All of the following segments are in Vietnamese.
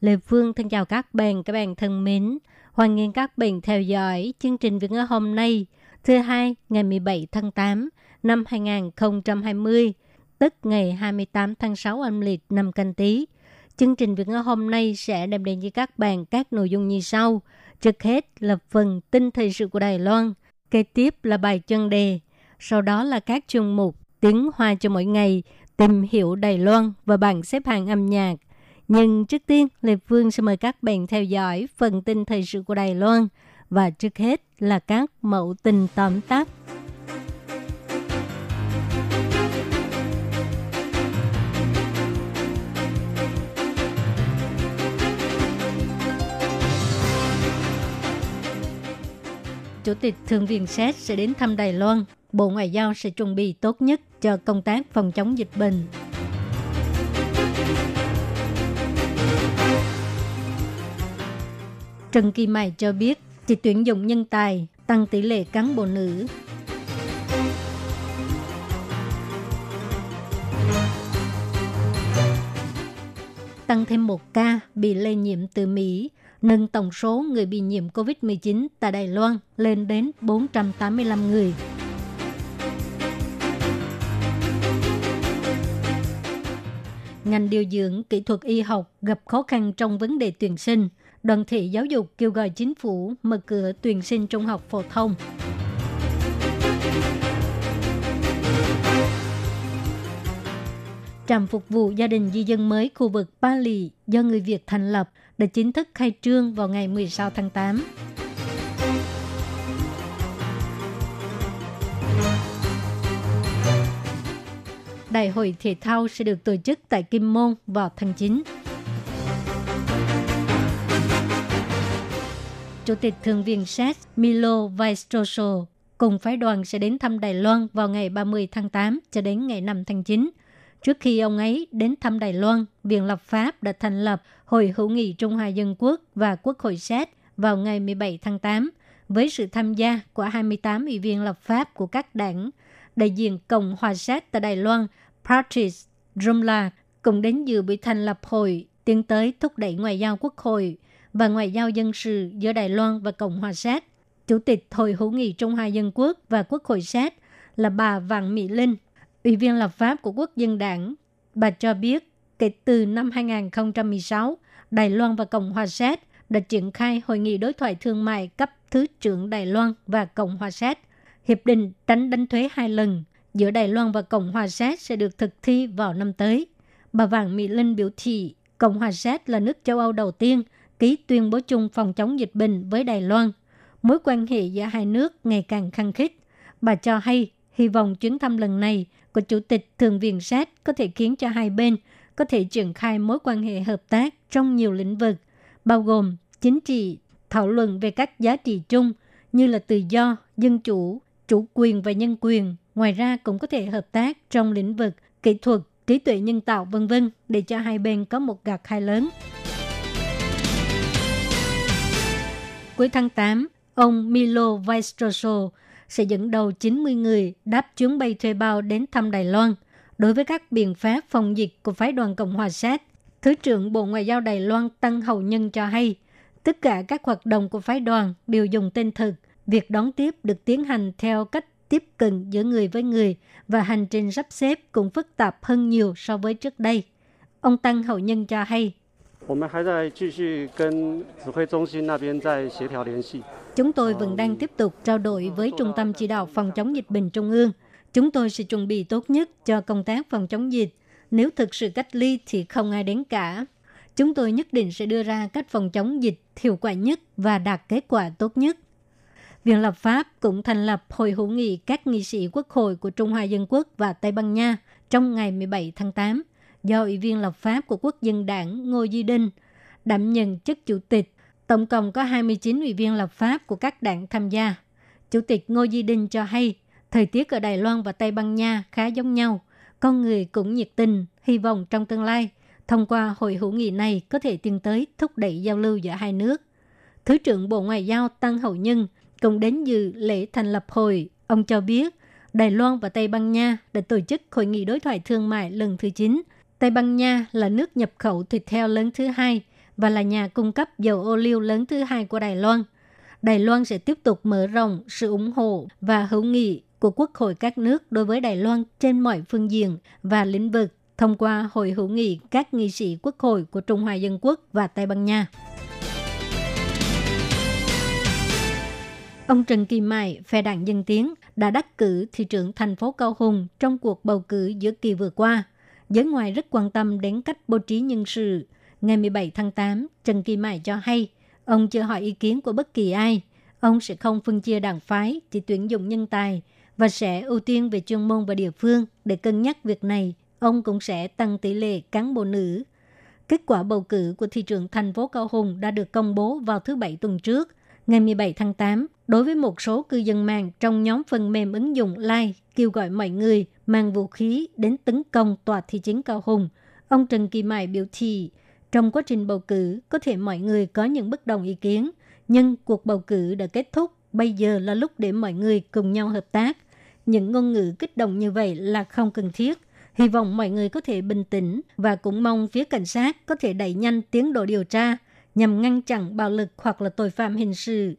Lê Phương thân chào các bạn, các bạn thân mến. Hoan nghênh các bạn theo dõi chương trình Việt ngữ hôm nay, thứ hai ngày 17 tháng 8 năm 2020, tức ngày 28 tháng 6 âm lịch năm canh tí. Chương trình Việt ngữ hôm nay sẽ đem đến cho các bạn các nội dung như sau. Trước hết là phần tin thời sự của Đài Loan, kế tiếp là bài chân đề, sau đó là các chuyên mục tiếng hoa cho mỗi ngày, tìm hiểu Đài Loan và bảng xếp hạng âm nhạc. Nhưng trước tiên, Lê Phương sẽ mời các bạn theo dõi phần tin thời sự của Đài Loan và trước hết là các mẫu tin tóm tắt. Chủ tịch Thượng viện Séc sẽ đến thăm Đài Loan. Bộ Ngoại giao sẽ chuẩn bị tốt nhất cho công tác phòng chống dịch bệnh. Trần Kỳ Mai cho biết, chỉ tuyển dụng nhân tài, tăng tỷ lệ cán bộ nữ. Tăng thêm một ca bị lây nhiễm từ Mỹ, nâng tổng số người bị nhiễm COVID-19 tại Đài Loan lên đến 485 người. Ngành điều dưỡng kỹ thuật y học gặp khó khăn trong vấn đề tuyển sinh. Đoàn thể giáo dục kêu gọi chính phủ mở cửa tuyển sinh trung học phổ thông. Trạm phục vụ gia đình di dân mới khu vực Ba Lì do người Việt thành lập đã chính thức khai trương vào ngày 16 tháng 8. Đại hội thể thao sẽ được tổ chức tại Kim Môn vào tháng 9. Chủ tịch Thượng viện Séc Milo Vaistroso cùng phái đoàn sẽ đến thăm Đài Loan vào ngày 30 tháng 8 cho đến ngày 5 tháng 9. Trước khi ông ấy đến thăm Đài Loan, Viện Lập pháp đã thành lập Hội hữu nghị Trung Hoa Dân Quốc và Quốc hội Séc vào ngày 17 tháng 8 với sự tham gia của 28 ủy viên lập pháp của các đảng. Đại diện Cộng hòa Séc tại Đài Loan, Patrice Drumla cũng đến dự buổi thành lập hội tiến tới thúc đẩy ngoại giao quốc hội và ngoại giao dân sự giữa Đài Loan và Cộng hòa Séc. Chủ tịch Hội hữu nghị Trung Hoa Dân Quốc và Quốc hội Séc là bà Vạn Mỹ Linh, Ủy viên lập pháp của Quốc dân đảng. Bà cho biết, kể từ năm 2016, Đài Loan và Cộng hòa Séc đã triển khai hội nghị đối thoại thương mại cấp Thứ trưởng Đài Loan và Cộng hòa Séc. Hiệp định tránh đánh thuế hai lần giữa Đài Loan và Cộng hòa Séc sẽ được thực thi vào năm tới. Bà Vạn Mỹ Linh biểu thị Cộng hòa Séc là nước châu Âu đầu tiên ký tuyên bố chung phòng chống dịch bệnh với Đài Loan. Mối quan hệ giữa hai nước ngày càng khăng khít. Bà cho hay hy vọng chuyến thăm lần này của Chủ tịch Thượng viện Séc có thể khiến cho hai bên có thể triển khai mối quan hệ hợp tác trong nhiều lĩnh vực, bao gồm chính trị, thảo luận về các giá trị chung như là tự do, dân chủ, chủ quyền và nhân quyền. Ngoài ra cũng có thể hợp tác trong lĩnh vực kỹ thuật, trí tuệ nhân tạo vân vân để cho hai bên có một gạt hai lớn. Cuối tháng 8, ông Milo Vaistroso sẽ dẫn đầu 90 người đáp chuyến bay thuê bao đến thăm Đài Loan. Đối với các biện pháp phòng dịch của phái đoàn Cộng hòa Séc, Thứ trưởng Bộ Ngoại giao Đài Loan Tăng Hậu Nhân cho hay, tất cả các hoạt động của phái đoàn đều dùng tên thực. Việc đón tiếp được tiến hành theo cách tiếp cận giữa người với người và hành trình sắp xếp cũng phức tạp hơn nhiều so với trước đây. Ông Tăng Hậu Nhân cho hay, 我们还在继续跟指挥中心那边在协调联系。 Chúng tôi vẫn đang tiếp tục trao đổi với Trung tâm Chỉ đạo Phòng chống dịch bệnh Trung ương. Chúng tôi sẽ chuẩn bị tốt nhất cho công tác phòng chống dịch. Nếu thực sự cách ly thì không ai đến cả. Chúng tôi nhất định sẽ đưa ra cách phòng chống dịch hiệu quả nhất và đạt kết quả tốt nhất. Viện lập pháp cũng thành lập Hội hữu nghị các nghị sĩ quốc hội của Trung Hoa Dân Quốc và Tây Ban Nha trong ngày 17 tháng 8. do Ủy viên lập pháp của Quốc dân đảng Ngô Duy Đinh đảm nhận chức chủ tịch. Tổng cộng có 29 ủy viên lập pháp của các đảng tham gia. Chủ tịch Ngô Duy Đinh cho hay, thời tiết ở Đài Loan và Tây Ban Nha khá giống nhau. Con người cũng nhiệt tình, hy vọng trong tương lai, thông qua hội hữu nghị này có thể tiến tới thúc đẩy giao lưu giữa hai nước. Thứ trưởng Bộ Ngoại giao Tăng Hậu Nhân cũng đến dự lễ thành lập hội. Ông cho biết, Đài Loan và Tây Ban Nha đã tổ chức hội nghị đối thoại thương mại lần thứ 9. Tây Ban Nha là nước nhập khẩu thịt heo lớn thứ hai và là nhà cung cấp dầu ô liu lớn thứ hai của Đài Loan. Đài Loan sẽ tiếp tục mở rộng sự ủng hộ và hữu nghị của quốc hội các nước đối với Đài Loan trên mọi phương diện và lĩnh vực thông qua hội hữu nghị các nghị sĩ quốc hội của Trung Hoa Dân Quốc và Tây Ban Nha. Ông Trần Kỳ Mai, phe đảng Dân Tiến, đã đắc cử thị trưởng thành phố Cao Hùng trong cuộc bầu cử giữa kỳ vừa qua. Giới ngoài rất quan tâm đến cách bố trí nhân sự. Ngày 17 tháng 8, Trần Kỳ Mai cho hay, ông chưa hỏi ý kiến của bất kỳ ai. Ông sẽ không phân chia đảng phái, chỉ tuyển dụng nhân tài và sẽ ưu tiên về chuyên môn và địa phương để cân nhắc việc này. Ông cũng sẽ tăng tỷ lệ cán bộ nữ. Kết quả bầu cử của thị trưởng thành phố Cao Hùng đã được công bố vào thứ Bảy tuần trước. Ngày 17 tháng 8, đối với một số cư dân mạng trong nhóm phần mềm ứng dụng Like kêu gọi mọi người mang vũ khí đến tấn công tòa thị chính Cao Hùng. Ông Trần Kỳ Mai biểu thị, trong quá trình bầu cử, có thể mọi người có những bất đồng ý kiến, nhưng cuộc bầu cử đã kết thúc, bây giờ là lúc để mọi người cùng nhau hợp tác. Những ngôn ngữ kích động như vậy là không cần thiết. Hy vọng mọi người có thể bình tĩnh và cũng mong phía cảnh sát có thể đẩy nhanh tiến độ điều tra nhằm ngăn chặn bạo lực hoặc là tội phạm hình sự.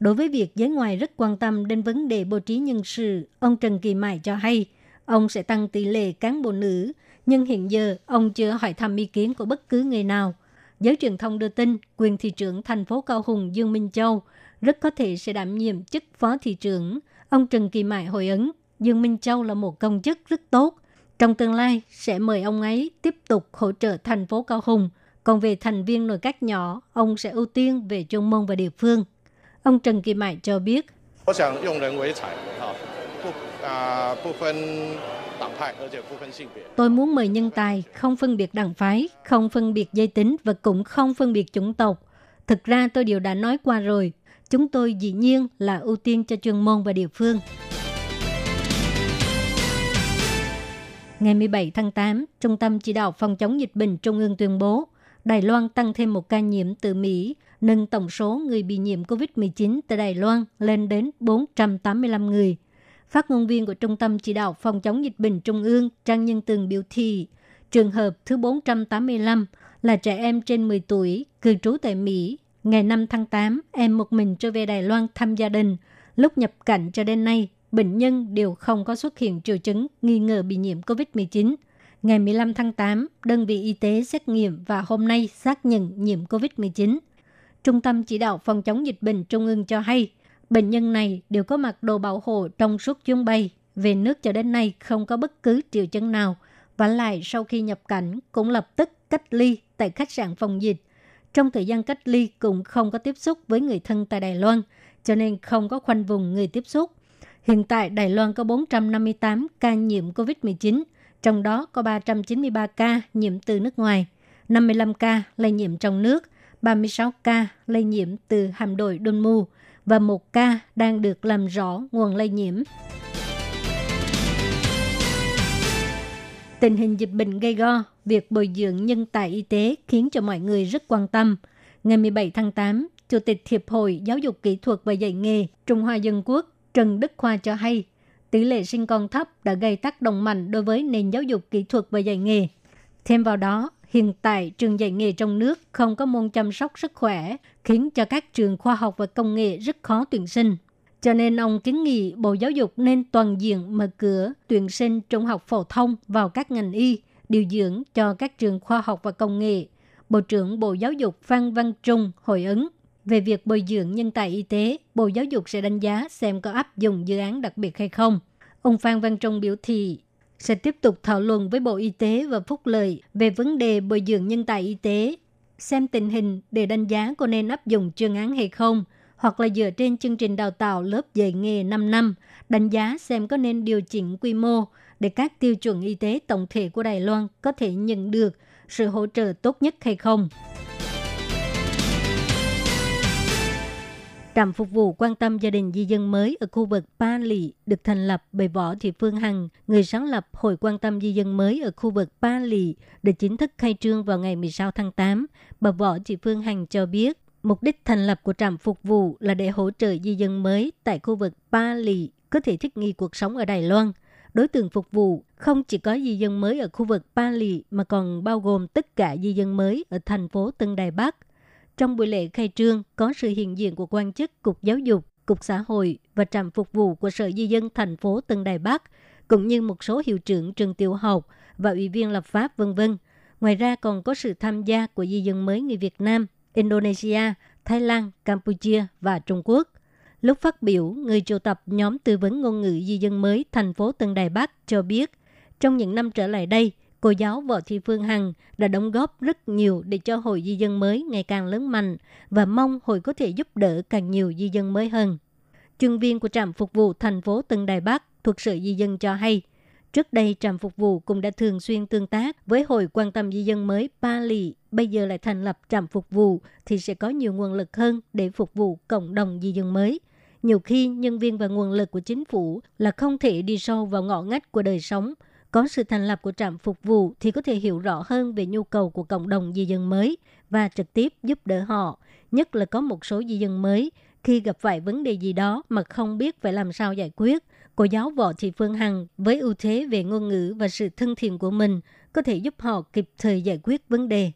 Đối với việc giới ngoài rất quan tâm đến vấn đề bố trí nhân sự, ông Trần Kỳ Mại cho hay ông sẽ tăng tỷ lệ cán bộ nữ, nhưng hiện giờ ông chưa hỏi thăm ý kiến của bất cứ người nào. Giới truyền thông đưa tin, quyền thị trưởng thành phố Cao Hùng Dương Minh Châu rất có thể sẽ đảm nhiệm chức phó thị trưởng. Ông Trần Kỳ Mại hồi ứng, Dương Minh Châu là một công chức rất tốt. Trong tương lai, sẽ mời ông ấy tiếp tục hỗ trợ thành phố Cao Hùng. Còn về thành viên nội các nhỏ, ông sẽ ưu tiên về chuyên môn và địa phương. Ông Trần Kỳ Mại cho biết, Tôi muốn mời nhân tài, không phân biệt đảng phái, không phân biệt giới tính và cũng không phân biệt chủng tộc. Thực ra tôi đều đã nói qua rồi, chúng tôi dĩ nhiên là ưu tiên cho chuyên môn và địa phương. Ngày 17 tháng 8, Trung tâm Chỉ đạo Phòng chống dịch bệnh Trung ương tuyên bố Đài Loan tăng thêm một ca nhiễm từ Mỹ, nâng tổng số người bị nhiễm COVID-19 tại Đài Loan lên đến 485 người. Phát ngôn viên của Trung tâm Chỉ đạo Phòng chống dịch bệnh Trung ương Trang Nhân Tường biểu thị, trường hợp thứ 485 là trẻ em trên 10 tuổi, cư trú tại Mỹ. Ngày 5 tháng 8, em một mình trở về Đài Loan thăm gia đình. Lúc nhập cảnh cho đến nay, bệnh nhân đều không có xuất hiện triệu chứng nghi ngờ bị nhiễm COVID-19. Ngày 15 tháng 8, đơn vị y tế xét nghiệm và hôm nay xác nhận nhiễm COVID-19. Trung tâm Chỉ đạo Phòng chống dịch bệnh Trung ương cho hay, bệnh nhân này đều có mặc đồ bảo hộ trong suốt chuyến bay. Về nước cho đến nay không có bất cứ triệu chứng nào và lại sau khi nhập cảnh cũng lập tức cách ly tại khách sạn phòng dịch. Trong thời gian cách ly cũng không có tiếp xúc với người thân tại Đài Loan, cho nên không có khoanh vùng người tiếp xúc. Hiện tại Đài Loan có 458 ca nhiễm COVID-19, trong đó có 393 ca nhiễm từ nước ngoài, 55 ca lây nhiễm trong nước, 36 ca lây nhiễm từ hạm đội Đôn và một ca đang được làm rõ nguồn lây nhiễm. Tình hình dịch bệnh gây go, việc bồi dưỡng nhân tài y tế khiến cho mọi người rất quan tâm. Ngày 17 tháng 8, Chủ tịch Hiệp hội Giáo dục Kỹ thuật và Dạy nghề Trung Hoa Dân Quốc Trần Đức Khoa cho hay, tỷ lệ sinh con thấp đã gây tác động mạnh đối với nền giáo dục kỹ thuật và dạy nghề. Thêm vào đó, hiện tại trường dạy nghề trong nước không có môn chăm sóc sức khỏe, khiến cho các trường khoa học và công nghệ rất khó tuyển sinh. Cho nên ông kiến nghị Bộ Giáo dục nên toàn diện mở cửa tuyển sinh trung học phổ thông vào các ngành y, điều dưỡng cho các trường khoa học và công nghệ. Bộ trưởng Bộ Giáo dục Phan Văn Trung hồi ứng về việc bồi dưỡng nhân tài y tế, Bộ Giáo dục sẽ đánh giá xem có áp dụng dự án đặc biệt hay không. Ông Phan Văn Trung biểu thị sẽ tiếp tục thảo luận với Bộ Y tế và Phúc Lợi về vấn đề bồi dưỡng nhân tài y tế, xem tình hình để đánh giá có nên áp dụng chương án hay không, hoặc là dựa trên chương trình đào tạo lớp dạy nghề 5 năm, đánh giá xem có nên điều chỉnh quy mô để các tiêu chuẩn y tế tổng thể của Đài Loan có thể nhận được sự hỗ trợ tốt nhất hay không. Trạm phục vụ quan tâm gia đình di dân mới ở khu vực Ba Lì được thành lập bởi Võ Thị Phương Hằng, người sáng lập Hội quan tâm di dân mới ở khu vực Ba Lì, được chính thức khai trương vào ngày 16 tháng 8. Bà Võ Thị Phương Hằng cho biết, mục đích thành lập của trạm phục vụ là để hỗ trợ di dân mới tại khu vực Ba Lì có thể thích nghi cuộc sống ở Đài Loan. Đối tượng phục vụ không chỉ có di dân mới ở khu vực Ba Lì mà còn bao gồm tất cả di dân mới ở thành phố Tân Đài Bắc – trong buổi lễ khai trương có sự hiện diện của quan chức Cục Giáo dục, Cục Xã hội và trạm phục vụ của Sở Di dân thành phố Tân Đài Bắc, cũng như một số hiệu trưởng trường tiểu học và ủy viên lập pháp vân vân. Ngoài ra còn có sự tham gia của di dân mới người Việt Nam, Indonesia, Thái Lan, Campuchia và Trung Quốc. Lúc phát biểu, người triệu tập nhóm tư vấn ngôn ngữ di dân mới thành phố Tân Đài Bắc cho biết, trong những năm trở lại đây, cô giáo Võ Thị Phương Hằng đã đóng góp rất nhiều để cho hội di dân mới ngày càng lớn mạnh và mong hội có thể giúp đỡ càng nhiều di dân mới hơn. Chuyên viên của trạm phục vụ thành phố Tân Đài Bắc thuộc Sở Di dân cho hay, trước đây trạm phục vụ cũng đã thường xuyên tương tác với hội quan tâm di dân mới Ba Lì, bây giờ lại thành lập trạm phục vụ thì sẽ có nhiều nguồn lực hơn để phục vụ cộng đồng di dân mới. Nhiều khi nhân viên và nguồn lực của chính phủ là không thể đi sâu vào ngõ ngách của đời sống – có sự thành lập của trạm phục vụ thì có thể hiểu rõ hơn về nhu cầu của cộng đồng di dân mới và trực tiếp giúp đỡ họ, nhất là có một số di dân mới khi gặp phải vấn đề gì đó mà không biết phải làm sao giải quyết. Cô giáo Võ Thị Phương Hằng với ưu thế về ngôn ngữ và sự thân thiện của mình có thể giúp họ kịp thời giải quyết vấn đề.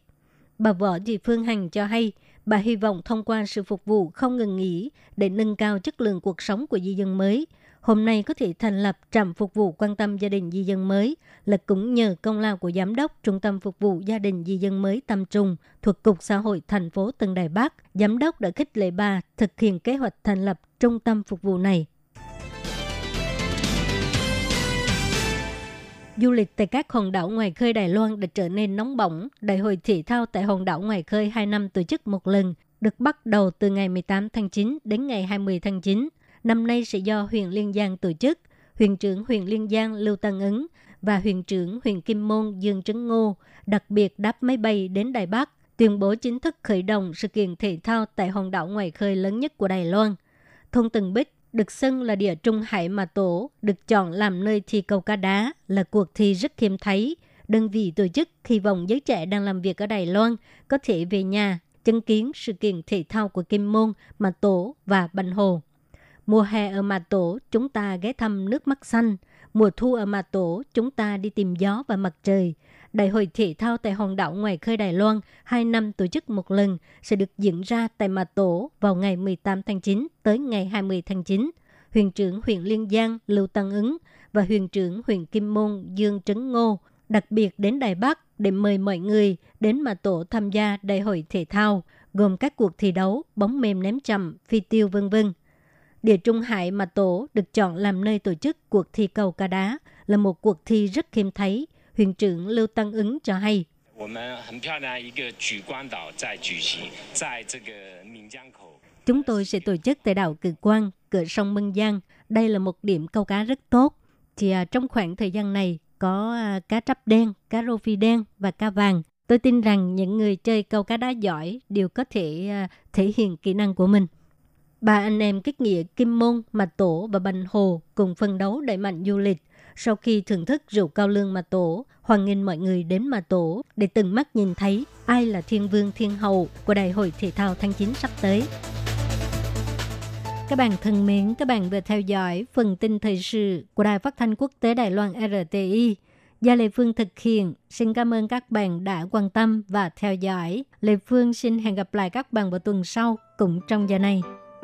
Bà Võ Thị Phương Hằng cho hay, bà hy vọng thông qua sự phục vụ không ngừng nghỉ để nâng cao chất lượng cuộc sống của di dân mới – hôm nay có thể thành lập trạm phục vụ quan tâm gia đình di dân mới là cũng nhờ công lao của giám đốc trung tâm phục vụ gia đình di dân mới Tâm Trung thuộc cục xã hội thành phố Tân Đài Bắc. Giám đốc đã khích lệ bà thực hiện kế hoạch thành lập trung tâm phục vụ này. Du lịch tại các hòn đảo ngoài khơi Đài Loan đã trở nên nóng bỏng. Đại hội thể thao tại hòn đảo ngoài khơi 2 năm tổ chức một lần, được bắt đầu từ ngày 18 tháng 9 đến ngày 20 tháng 9 năm nay sẽ do huyện Liên Giang tổ chức. Huyện trưởng huyện Liên Giang Lưu Tăng Ứng và huyện trưởng huyện Kim Môn Dương Trấn Ngô đặc biệt đáp máy bay đến Đài Bắc, tuyên bố chính thức khởi động sự kiện thể thao tại hòn đảo ngoài khơi lớn nhất của Đài Loan. Thôn Từng Bích được xưng là địa trung hải mà tổ, được chọn làm nơi thi câu cá đá, là cuộc thi rất hiếm thấy. Đơn vị tổ chức hy vọng giới trẻ đang làm việc ở Đài Loan có thể về nhà chứng kiến sự kiện thể thao của Kim Môn, Mà Tổ và Bành Hồ. Mùa hè ở mà Tổ, chúng ta ghé thăm nước mắt xanh. Mùa thu ở mà Tổ, chúng ta đi tìm gió và mặt trời. Đại hội thể thao tại hòn đảo ngoài khơi Đài Loan, hai năm tổ chức một lần, sẽ được diễn ra tại mà Tổ vào ngày 18 tháng 9 tới ngày 20 tháng 9. Huyền trưởng huyện Liên Giang Lưu Tăng Ứng và huyền trưởng huyện Kim Môn Dương Trấn Ngô đặc biệt đến Đài Bắc để mời mọi người đến mà Tổ tham gia đại hội thể thao, gồm các cuộc thi đấu, bóng mềm ném chậm, phi tiêu vân vân. Địa Trung Hải mà Tổ được chọn làm nơi tổ chức cuộc thi cầu cá đá là một cuộc thi rất khiêm thấy, huyện trưởng Lưu Tăng Ứng cho hay. Chúng tôi sẽ tổ chức tại đảo Cự Quang, cửa sông Mân Giang. Đây là một điểm câu cá rất tốt. Thì à, trong khoảng thời gian này có à, cá trắp đen, cá rô phi đen và cá vàng. Tôi tin rằng những người chơi câu cá đá giỏi đều có thể à, thể hiện kỹ năng của mình. Ba anh em kết nghĩa Kim Môn, Mạch Tổ và Bành Hồ cùng phân đấu đẩy mạnh du lịch. Sau khi thưởng thức rượu cao lương Mà Tổ, hoan nghênh mọi người đến Mà Tổ để từng mắt nhìn thấy ai là thiên vương thiên hậu của Đại hội Thể thao tháng 9 sắp tới. Các bạn thân mến, các bạn vừa theo dõi phần tin thời sự của Đài Phát thanh Quốc tế Đài Loan RTI. Gia Lê Phương thực hiện. Xin cảm ơn các bạn đã quan tâm và theo dõi. Lê Phương xin hẹn gặp lại các bạn vào tuần sau cũng trong giờ này.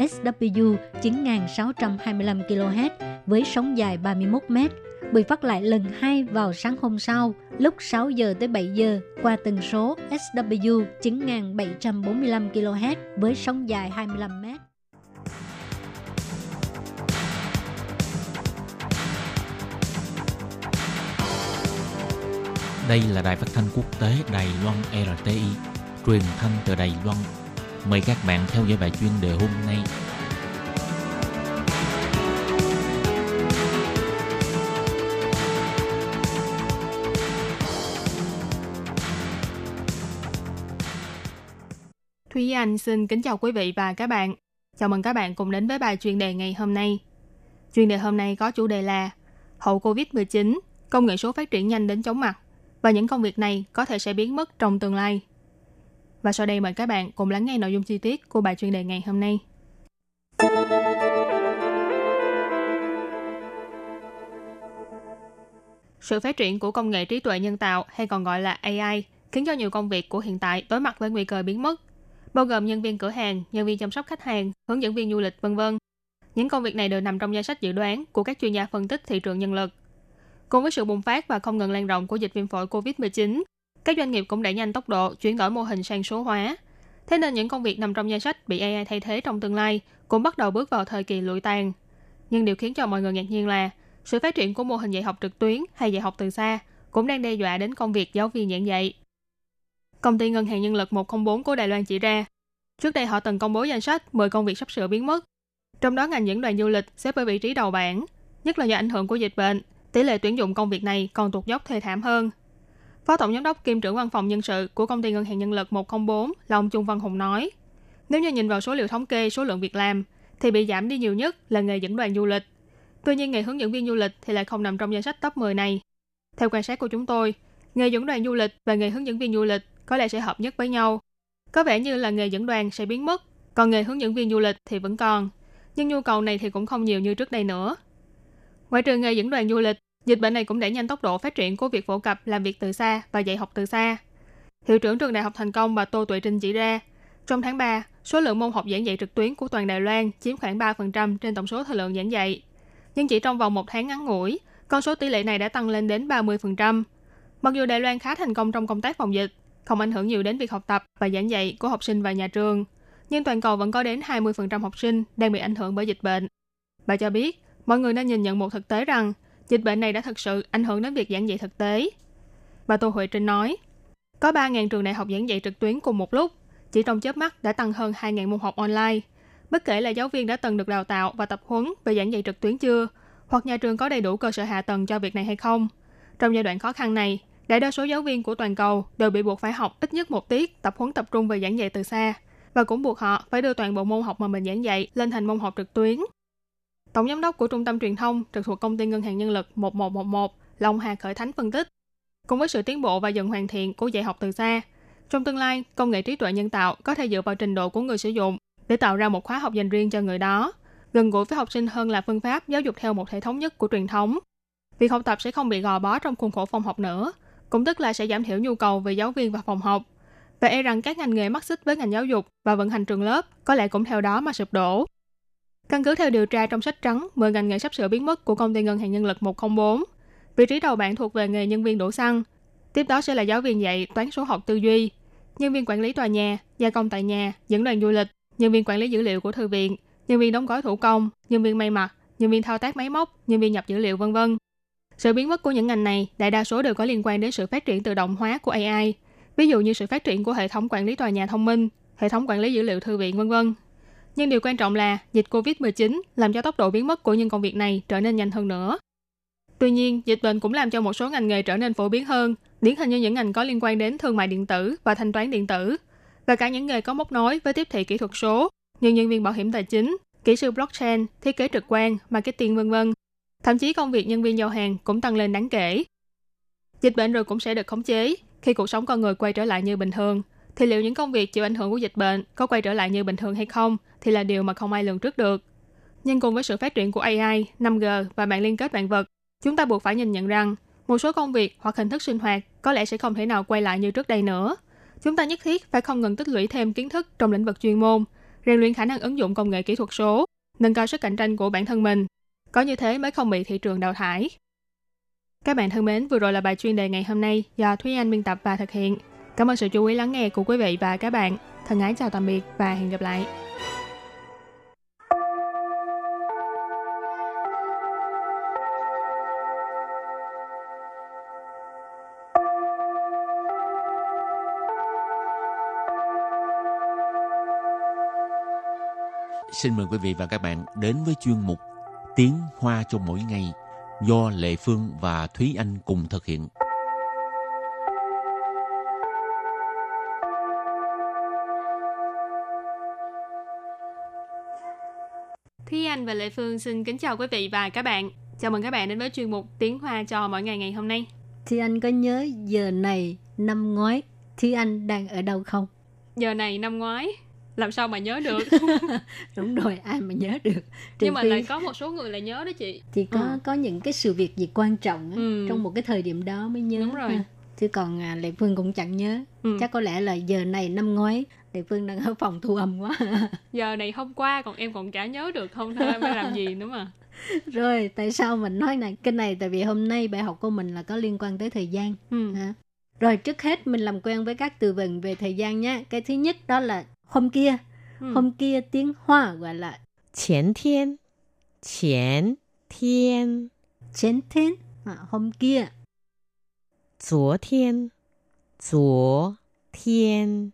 SW 9625 kHz với sóng dài 31 m bị phát lại lần hai vào sáng hôm sau lúc 6 giờ tới 7 giờ qua tần số SW 9745 kHz với sóng dài 25 m. Đây là đài phát thanh quốc tế Đài Loan RTI, truyền thanh từ Đài Loan. Mời các bạn theo dõi bài chuyên đề hôm nay. Thúy Anh xin kính chào quý vị và các bạn. Chào mừng các bạn cùng đến với bài chuyên đề ngày hôm nay. Chuyên đề hôm nay có chủ đề là Hậu Covid-19, công nghệ số phát triển nhanh đến chóng mặt và những công việc này có thể sẽ biến mất trong tương lai. Và sau đây mời các bạn cùng lắng nghe nội dung chi tiết của bài chuyên đề ngày hôm nay. Sự phát triển của công nghệ trí tuệ nhân tạo hay còn gọi là AI khiến cho nhiều công việc của hiện tại đối mặt với nguy cơ biến mất, bao gồm nhân viên cửa hàng, nhân viên chăm sóc khách hàng, hướng dẫn viên du lịch, vân vân. Những công việc này đều nằm trong danh sách dự đoán của các chuyên gia phân tích thị trường nhân lực. Cùng với sự bùng phát và không ngừng lan rộng của dịch viêm phổi COVID-19, các doanh nghiệp cũng đẩy nhanh tốc độ chuyển đổi mô hình sang số hóa. Thế nên những công việc nằm trong danh sách bị AI thay thế trong tương lai cũng bắt đầu bước vào thời kỳ lụi tàn. Nhưng điều khiến cho mọi người ngạc nhiên là sự phát triển của mô hình dạy học trực tuyến hay dạy học từ xa cũng đang đe dọa đến công việc giáo viên giảng dạy. Công ty Ngân hàng Nhân lực 104 của Đài Loan chỉ ra, trước đây họ từng công bố danh sách 10 công việc sắp sửa biến mất. Trong đó ngành dẫn đoàn du lịch xếp ở vị trí đầu bảng, nhất là do ảnh hưởng của dịch bệnh, tỷ lệ tuyển dụng công việc này còn tụt dốc thê thảm hơn. Phó Tổng Giám đốc kiêm trưởng văn phòng nhân sự của công ty Ngân hàng Nhân lực 104 là ông Trung Văn Hùng nói, nếu như nhìn vào số liệu thống kê số lượng việc làm, thì bị giảm đi nhiều nhất là nghề dẫn đoàn du lịch. Tuy nhiên nghề hướng dẫn viên du lịch thì lại không nằm trong danh sách top 10 này. Theo quan sát của chúng tôi, nghề dẫn đoàn du lịch và nghề hướng dẫn viên du lịch có lẽ sẽ hợp nhất với nhau. Có vẻ như là nghề dẫn đoàn sẽ biến mất, còn nghề hướng dẫn viên du lịch thì vẫn còn. Nhưng nhu cầu này thì cũng không nhiều như trước đây nữa. Ngoài trừ nghề dẫn đoàn du lịch, dịch bệnh này cũng đẩy nhanh tốc độ phát triển của việc phổ cập làm việc từ xa và dạy học từ xa. Hiệu trưởng trường Đại học Thành Công bà Tô Tuệ Trinh chỉ ra, trong tháng 3, số lượng môn học giảng dạy trực tuyến của toàn Đài Loan chiếm khoảng 3% trên tổng số thời lượng giảng dạy. Nhưng chỉ trong vòng một tháng ngắn ngủi, con số tỷ lệ này đã tăng lên đến 30%. Mặc dù Đài Loan khá thành công trong công tác phòng dịch, không ảnh hưởng nhiều đến việc học tập và giảng dạy của học sinh và nhà trường, nhưng toàn cầu vẫn có đến 20% học sinh đang bị ảnh hưởng bởi dịch bệnh. Bà cho biết, mọi người nên nhìn nhận một thực tế rằng dịch bệnh này đã thực sự ảnh hưởng đến việc giảng dạy thực tế. Bà Tô Huệ Trinh nói, có 3.000 trường đại học giảng dạy trực tuyến cùng một lúc, chỉ trong chớp mắt đã tăng hơn 2.000 môn học online. Bất kể là giáo viên đã từng được đào tạo và tập huấn về giảng dạy trực tuyến chưa, hoặc nhà trường có đầy đủ cơ sở hạ tầng cho việc này hay không. Trong giai đoạn khó khăn này, đại đa số giáo viên của toàn cầu đều bị buộc phải học ít nhất một tiết tập huấn tập trung về giảng dạy từ xa và cũng buộc họ phải đưa toàn bộ môn học mà mình giảng dạy lên thành môn học trực tuyến. Tổng giám đốc của Trung tâm Truyền thông trực thuộc Công ty Ngân hàng Nhân lực 1111 Long Hà Khởi Thánh phân tích. Cùng với sự tiến bộ và dần hoàn thiện của dạy học từ xa, trong tương lai, công nghệ trí tuệ nhân tạo có thể dựa vào trình độ của người sử dụng để tạo ra một khóa học dành riêng cho người đó, gần gũi với học sinh hơn là phương pháp giáo dục theo một hệ thống nhất của truyền thống. Việc học tập sẽ không bị gò bó trong khuôn khổ phòng học nữa, cũng tức là sẽ giảm thiểu nhu cầu về giáo viên và phòng học. Và e rằng các ngành nghề mắc xích với ngành giáo dục và vận hành trường lớp có lẽ cũng theo đó mà sụp đổ. Căn cứ theo điều tra trong sách trắng 10 ngành nghề sắp sửa biến mất của công ty ngân hàng nhân lực 104, vị trí đầu bảng thuộc về nghề nhân viên đổ xăng. Tiếp đó sẽ là giáo viên dạy toán số học tư duy, nhân viên quản lý tòa nhà, gia công tại nhà, dẫn đoàn du lịch, nhân viên quản lý dữ liệu của thư viện, nhân viên đóng gói thủ công, nhân viên may mặc, nhân viên thao tác máy móc, nhân viên nhập dữ liệu vân vân. Sự biến mất của những ngành này đại đa số đều có liên quan đến sự phát triển tự động hóa của AI, ví dụ như sự phát triển của hệ thống quản lý tòa nhà thông minh, hệ thống quản lý dữ liệu thư viện vân vân. Nhưng điều quan trọng là dịch Covid-19 làm cho tốc độ biến mất của những công việc này trở nên nhanh hơn nữa. Tuy nhiên, dịch bệnh cũng làm cho một số ngành nghề trở nên phổ biến hơn, điển hình như những ngành có liên quan đến thương mại điện tử và thanh toán điện tử, và cả những nghề có móc nối với tiếp thị kỹ thuật số như nhân viên bảo hiểm tài chính, kỹ sư blockchain, thiết kế trực quan, marketing vân vân. Thậm chí công việc nhân viên giao hàng cũng tăng lên đáng kể. Dịch bệnh rồi cũng sẽ được khống chế khi cuộc sống con người quay trở lại như bình thường. Thì liệu những công việc chịu ảnh hưởng của dịch bệnh có quay trở lại như bình thường hay không thì là điều mà không ai lường trước được. Nhưng cùng với sự phát triển của AI, 5G và mạng liên kết vạn vật, chúng ta buộc phải nhìn nhận rằng một số công việc hoặc hình thức sinh hoạt có lẽ sẽ không thể nào quay lại như trước đây nữa. Chúng ta nhất thiết phải không ngừng tích lũy thêm kiến thức trong lĩnh vực chuyên môn, rèn luyện khả năng ứng dụng công nghệ kỹ thuật số, nâng cao sức cạnh tranh của bản thân mình. Có như thế mới không bị thị trường đào thải. Các bạn thân mến, vừa rồi là bài chuyên đề ngày hôm nay do Thúy Anh biên tập và thực hiện. Cảm ơn sự chú ý lắng nghe của quý vị và các bạn. Thân ái chào tạm biệt và hẹn gặp lại. Xin mời quý vị và các bạn đến với chuyên mục Tiếng Hoa cho mỗi ngày do Lệ Phương và Thúy Anh cùng thực hiện. Thúy Anh và Lệ Phương xin kính chào quý vị và các bạn. Chào mừng các bạn đến với chuyên mục Tiếng Hoa cho mỗi ngày ngày hôm nay. Thì anh có nhớ giờ này năm ngoái thì anh đang ở đâu không? Giờ này năm ngoái, làm sao mà nhớ được? Đúng rồi, ai mà nhớ được. Trừ Nhưng mà khi lại có một số người lại nhớ đó chị. thì có Ừ. có những cái sự việc gì quan trọng á, Ừ. trong một cái thời điểm đó mới nhớ. Đúng rồi. ha. Chứ còn à, Lệ Phương cũng chẳng nhớ. Ừ. Chắc có lẽ là giờ này năm ngoái Lệ Phương đang ở phòng thu âm quá. Giờ này hôm qua còn em còn chả nhớ được không thôi em phải làm gì nữa mà. rồi, tại sao mình nói này cái này tại vì hôm nay bài học của mình là có liên quan tới thời gian. Ừ. Ha. Rồi trước hết mình làm quen với các từ vựng về thời gian nhé. Cái thứ nhất đó là hôm kia. Ừ. Hôm kia tiếng Hoa gọi là 前天，前天， chén thiên. À, hôm kia. 昨天，昨天，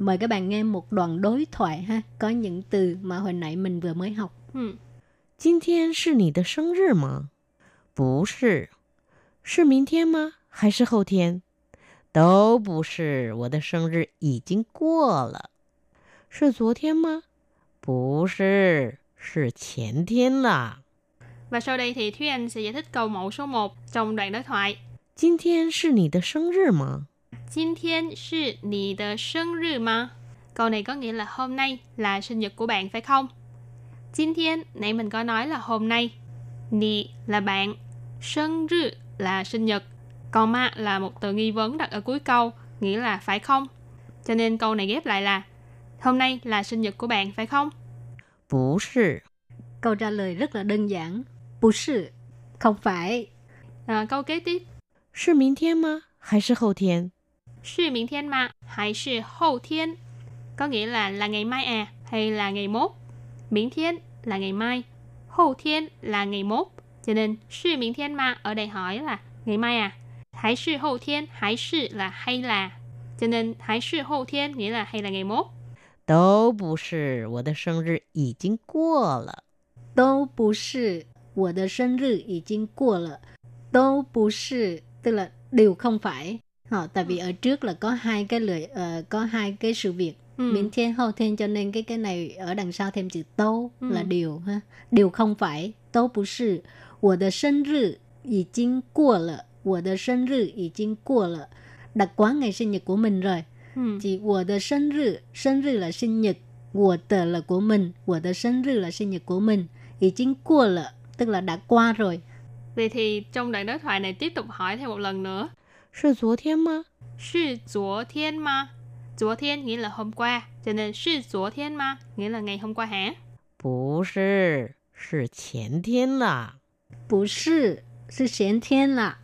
mời các bạn nghe một đoạn đối thoại ha. Có những từ mà hồi nãy mình vừa mới học. Ừ. 今天是你的生日吗？不是，是明天吗？还是后天？都不是，我的生日已经过了。是昨天吗？不是，是前天啦。 Và sau đây thì Thúy Anh sẽ giải thích câu mẫu số 1 trong đoạn đối thoại. 今天是你的生日吗？ 今天是你的生日吗? Câu này có nghĩa là hôm nay là sinh nhật của bạn phải không? 今天 nãy mình có nói là hôm nay. Nì là bạn, sinh日là sinh nhật. Còn ma là một từ nghi vấn đặt ở cuối câu, nghĩa là phải không? Cho nên câu này ghép lại là hôm nay là sinh nhật của bạn phải không? 不是， Câu trả lời rất là đơn giản. 不是. Không phải. À, câu kế tiếp 是明天吗？还是后天？ 是明天吗？还是后天？có nghĩa là là ngày mai à hay là ngày mốt. Miễn thiên là ngày mai, hậu thiên là ngày mốt. Cho nên sư miễn thiên mà ở đây hỏi là ngày mai à? Hãy sư hậu thiên, hãy sư là hay là. Cho nên hãy sư hậu thiên nghĩa là hay là ngày mốt. 都不是，我的生日已经过了。都不是我的生日已经过了都不是 tức là đều không phải họ tại vì ừ. ở trước là có hai cái lưỡi uh, ờ, có hai cái sự việc. Ừ. miễn thiên hậu thiên cho nên cái cái này ở đằng sau thêm chữ tô ừ. là điều ha. Điều không phải tâu bù sư. Của đời sinh rư ý chính của lợ của đời sinh rư ý chính của lợ đặt quá ngày sinh nhật của mình rồi. Ừ. chỉ của đời sinh rư sinh rư là sinh nhật. Của tờ là của mình của đời sinh rư là sinh nhật của mình. Ý chính của lợ tức là đã qua rồi. Vậy thì trong đoạn đối thoại này tiếp tục hỏi thêm một lần nữa. 是昨天吗？是昨天吗？昨天 nghĩa là hôm qua, cho nên 是昨天吗 nghĩa là ngày hôm qua hả? 不是，是前天啦。不是是前天啦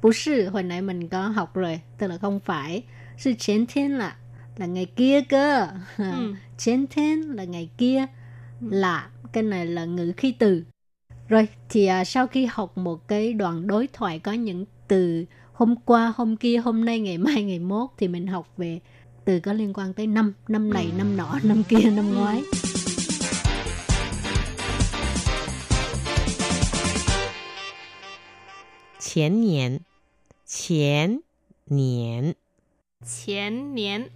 不是hồi nãy mình có học rồi tức là không phải是前天啦là ngày kia cơ Ừ.前天là ngày kia là cái này là ngữ khí từ rồi thì à, sau khi học một cái đoạn đối thoại có những từ hôm qua hôm kia hôm nay ngày mai ngày mốt thì mình học về từ có liên quan tới năm năm này năm nọ năm kia năm ngoái. Tiền niên Tiền niên Tiền niên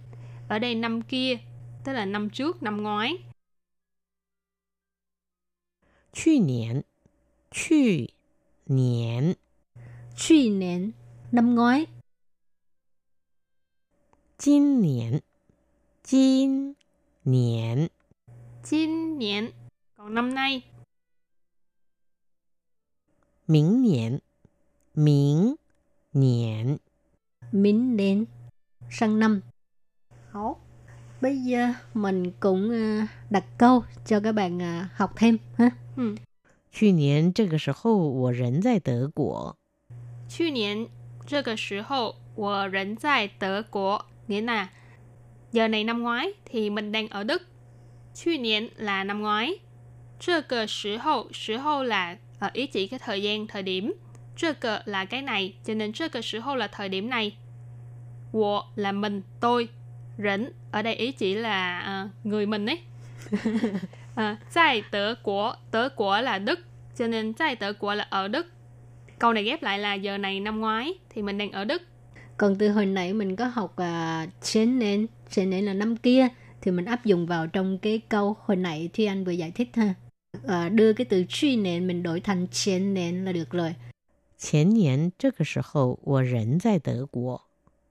Ở đây năm kia Tức là năm trước, năm ngoái. Chư niên Chư niên Chư niên năm ngoái 今年，今年， Chín niên. Còn năm nay. 明年，明年， Minh đến sang năm. Hảo. Bây giờ mình cũng à, đặt câu cho các bạn à, học thêm ha. Ừ. 去年这个时候我人在德国。去年 这个时候我人在德国. Nghĩa là giờ này năm ngoái thì mình đang ở Đức. 去年 là năm ngoái. 这个时候, 时候 là ờ, ý chỉ cái thời gian, thời điểm. 这个 là cái này, cho nên 这个时候 là thời điểm này. 我 là mình, tôi. Rỉnh ở đây ý chỉ là ờ, người mình ấy. à, tại德国,德国là Đức, cho nên tại德国là ở Đức. Câu này ghép lại là giờ này năm ngoái thì mình đang ở Đức. Còn từ hồi nãy mình có học uh, trên nền, trên nền là năm kia thì mình áp dụng vào trong cái câu hồi nãy thì anh vừa giải thích ha. À, đưa cái từ truy nền mình đổi thành trên nền là được rồi. 前年这个时候我人在德国。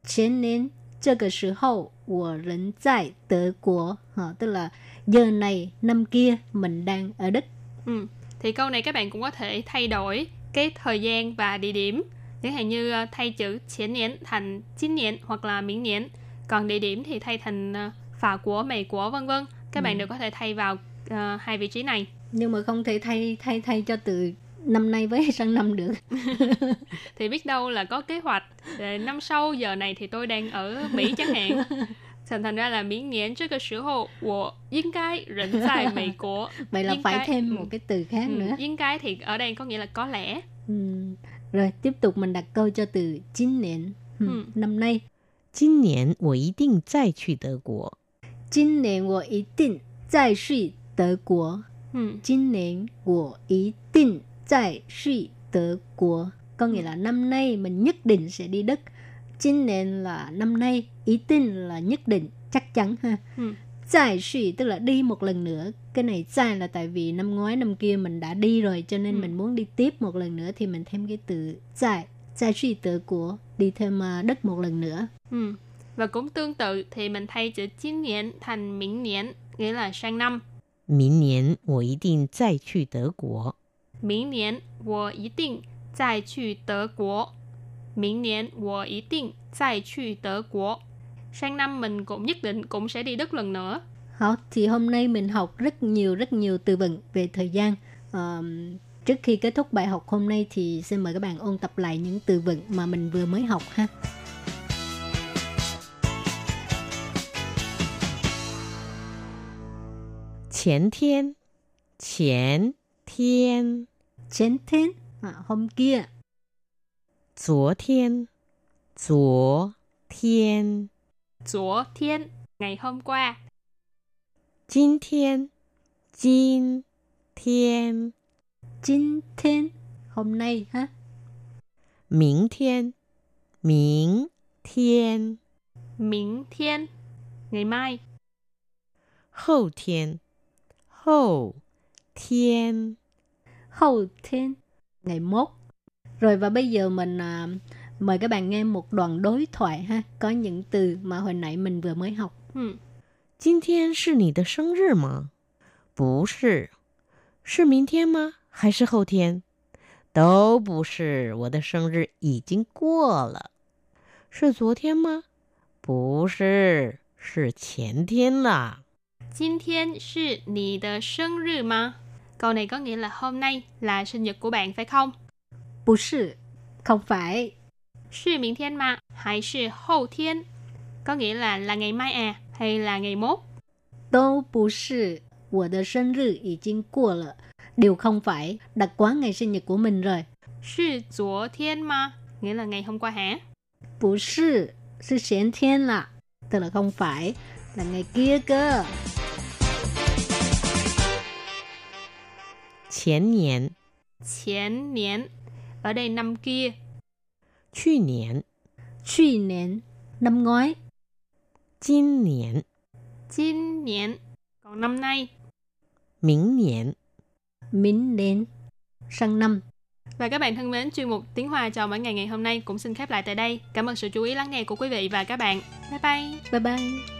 前年这个时候我人在德国ha, tức là giờ này năm kia mình đang ở Đức. Ừ. Thì câu này các bạn cũng có thể thay đổi cái thời gian và địa điểm. Chẳng hạn như ờ, thay chữ chiến niên thành chín niên hoặc là miễn niên. Còn địa điểm thì thay thành ờ, phà của, mày của vân vân. Các bạn đều có thể thay vào ờ, hai vị trí này. Nhưng mà không thể thay thay thay cho từ năm nay với sang năm được. Thì biết đâu là có kế hoạch năm sau giờ này thì tôi đang ở Mỹ chẳng hạn. Thành thành ra là miễn niên trước cái 时候我应该人在美国 Vậy là Yên phải cái- thêm ừ. một cái từ khác Ừ, nữa. Yên cái thì ở đây có nghĩa là có lẽ. Ừ. Rồi tiếp tục mình đặt câu cho từ chín niên. Ừ. Ừ. Năm nay 今年我一定再去德国。今年我一定再去德国。 Ừ. 今年我一定再去德国. Có nghĩa là năm nay mình nhất định sẽ đi Đức. Chín年là năm nay, ý tin là nhất định, chắc chắn ha. Ừ. Giải suy tức là đi một lần nữa. Cái này giải là tại vì năm ngoái năm kia mình đã đi rồi cho nên Ừ. mình muốn đi tiếp một lần nữa thì mình thêm cái từ giải. Giải suy tờ của đi thêm à, Đức một lần nữa. Ừ. Và cũng tương tự thì mình thay chữ chín niên thành miễn niên, nghĩa là sang năm. 明年我一定再去德国。明年我一定再去德国。明年我一定再去德国。 Sang năm mình cũng nhất định cũng sẽ đi Đức lần nữa. Học thì hôm nay mình học rất nhiều rất nhiều từ vựng về thời gian. Ờm, trước khi kết thúc bài học hôm nay thì xin mời các bạn ôn tập lại những từ vựng mà mình vừa mới học ha. 前天，前天， Chén thiên, à, hôm kia, 昨天，昨天， 昨天 ngày hôm qua, 今天，今天， chín thiên, hôm nay ha. 明天，明天， 明天 ngày mai, 后天，后天， Hậu thiên, ngày mốt. Rồi và bây giờ mình à, mời các bạn nghe một đoạn đối thoại ha. Có những từ mà hồi nãy mình vừa mới học. ừ. 今天是你的生日吗？不是，是明天吗？还是后天？都不是，我的生日已经过了。是昨天吗？不是，是前天啦。今天是你的生日吗? Câu này có nghĩa là hôm nay là sinh nhật của bạn phải không? 不是, không phải. 是明天吗？还是后天? Có nghĩa là là ngày mai à hay là ngày mốt? 都不是，我的生日已经过了。Điều không phải, đặt quá ngày sinh nhật của mình rồi. 是昨天吗? Nghĩa là ngày hôm qua hả? 不是，是前天啦。Tức là không phải, là ngày kia cơ. 前年、前年 ở đây năm kia, 去年、去年, năm ngoái. 今年、今年 còn năm nay, 明年、明年, sang năm. Và các bạn thân mến, chuyên mục Tiếng Hoa chào mỗi ngày ngày hôm nay cũng xin khép lại tại đây. Cảm ơn sự chú ý lắng nghe của quý vị và các bạn. Bye bye. Bye bye.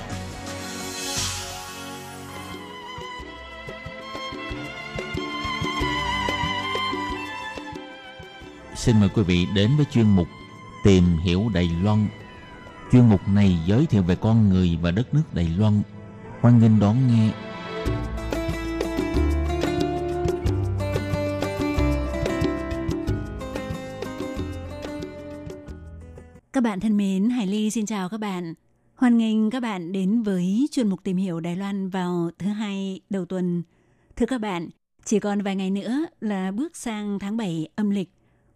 Xin mời quý vị đến với chuyên mục Tìm hiểu Đài Loan. Chuyên mục này giới thiệu về con người và đất nước Đài Loan. Hoan nghênh đón nghe. Các bạn thân mến, Hải Ly xin chào các bạn. Hoan nghênh các bạn đến với chuyên mục tìm hiểu Đài Loan vào thứ hai đầu tuần. Thưa các bạn, chỉ còn vài ngày nữa là bước sang tháng 7 âm lịch,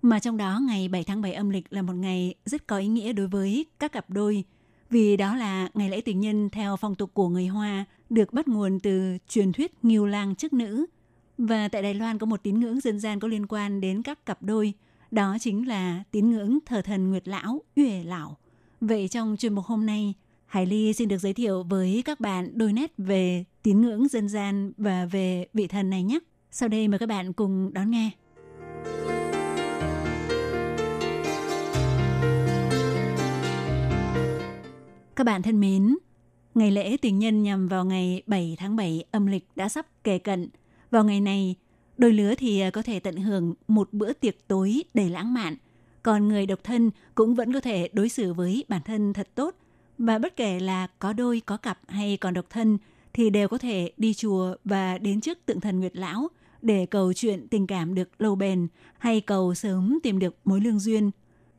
mà trong đó ngày 7 tháng 7 âm lịch là một ngày rất có ý nghĩa đối với các cặp đôi, vì đó là ngày lễ tình nhân theo phong tục của người Hoa, được bắt nguồn từ truyền thuyết nghiêu lang chức nữ. Và tại Đài Loan có một tín ngưỡng dân gian có liên quan đến các cặp đôi – đó chính là tín ngưỡng thờ thần Nguyệt Lão, Uể Lão. Vậy trong chuyên mục hôm nay, Hải Ly xin được giới thiệu với các bạn đôi nét về tín ngưỡng dân gian và về vị thần này nhé. Sau đây mời các bạn cùng đón nghe. Các bạn thân mến, ngày lễ tình nhân nhằm vào ngày 7 tháng 7 âm lịch đã sắp kề cận. Vào ngày này, Đôi lứa thì à, có thể tận hưởng một bữa tiệc tối đầy lãng mạn, còn người độc thân cũng vẫn có thể đối xử với bản thân thật tốt. Và bất kể là có đôi, có cặp hay còn độc thân thì đều có thể đi chùa và đến trước tượng thần Nguyệt Lão để cầu chuyện tình cảm được lâu bền hay cầu sớm tìm được mối lương duyên.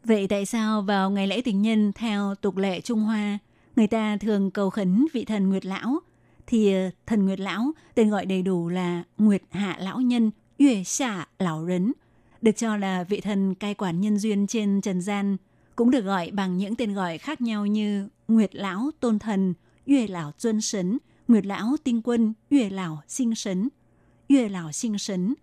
Vậy tại sao vào ngày lễ tình nhân theo tục lệ Trung Hoa, người ta thường cầu khấn vị thần Nguyệt Lão thì ờ, thần Nguyệt Lão, tên gọi đầy đủ là Nguyệt Hạ Lão Nhân, Yue Xả Lão Rấn, được cho là vị thần cai quản nhân duyên trên trần gian, cũng được gọi bằng những tên gọi khác nhau như Nguyệt Lão Tôn Thần, Yue Lão Tuân Sấn, Nguyệt Lão Tinh Quân, Yue Lão Sinh Sấn, Yue Lão Sinh Sấn.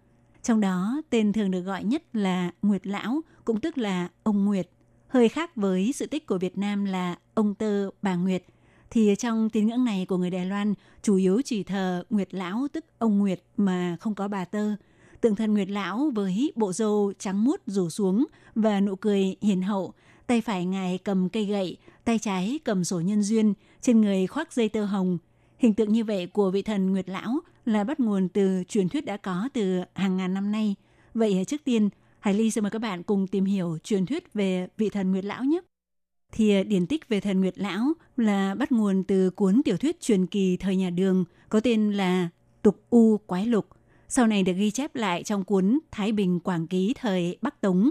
Trong đó, tên thường được gọi nhất là Nguyệt Lão, cũng tức là ông Nguyệt. Hơi khác với sự tích của Việt Nam là ông Tơ, bà Nguyệt, thì trong tín ngưỡng này của người Đài Loan chủ yếu chỉ thờ Nguyệt Lão tức ông Nguyệt mà không có bà Tơ. Tượng thần Nguyệt Lão với bộ râu trắng muốt rủ xuống và nụ cười hiền hậu, tay phải ngài cầm cây gậy, tay trái cầm sổ nhân duyên, trên người khoác dây tơ hồng. Hình tượng như vậy của vị thần Nguyệt Lão là bắt nguồn từ truyền thuyết đã có từ hàng ngàn năm nay. Vậy trước tiên, Hải Ly xin mời các bạn cùng tìm hiểu truyền thuyết về vị thần Nguyệt Lão nhé. Thì à, điển tích về thần Nguyệt Lão là bắt nguồn từ cuốn tiểu thuyết truyền kỳ thời nhà Đường có tên là Tục U Quái Lục, sau này được ghi chép lại trong cuốn Thái Bình Quảng Ký thời Bắc Tống.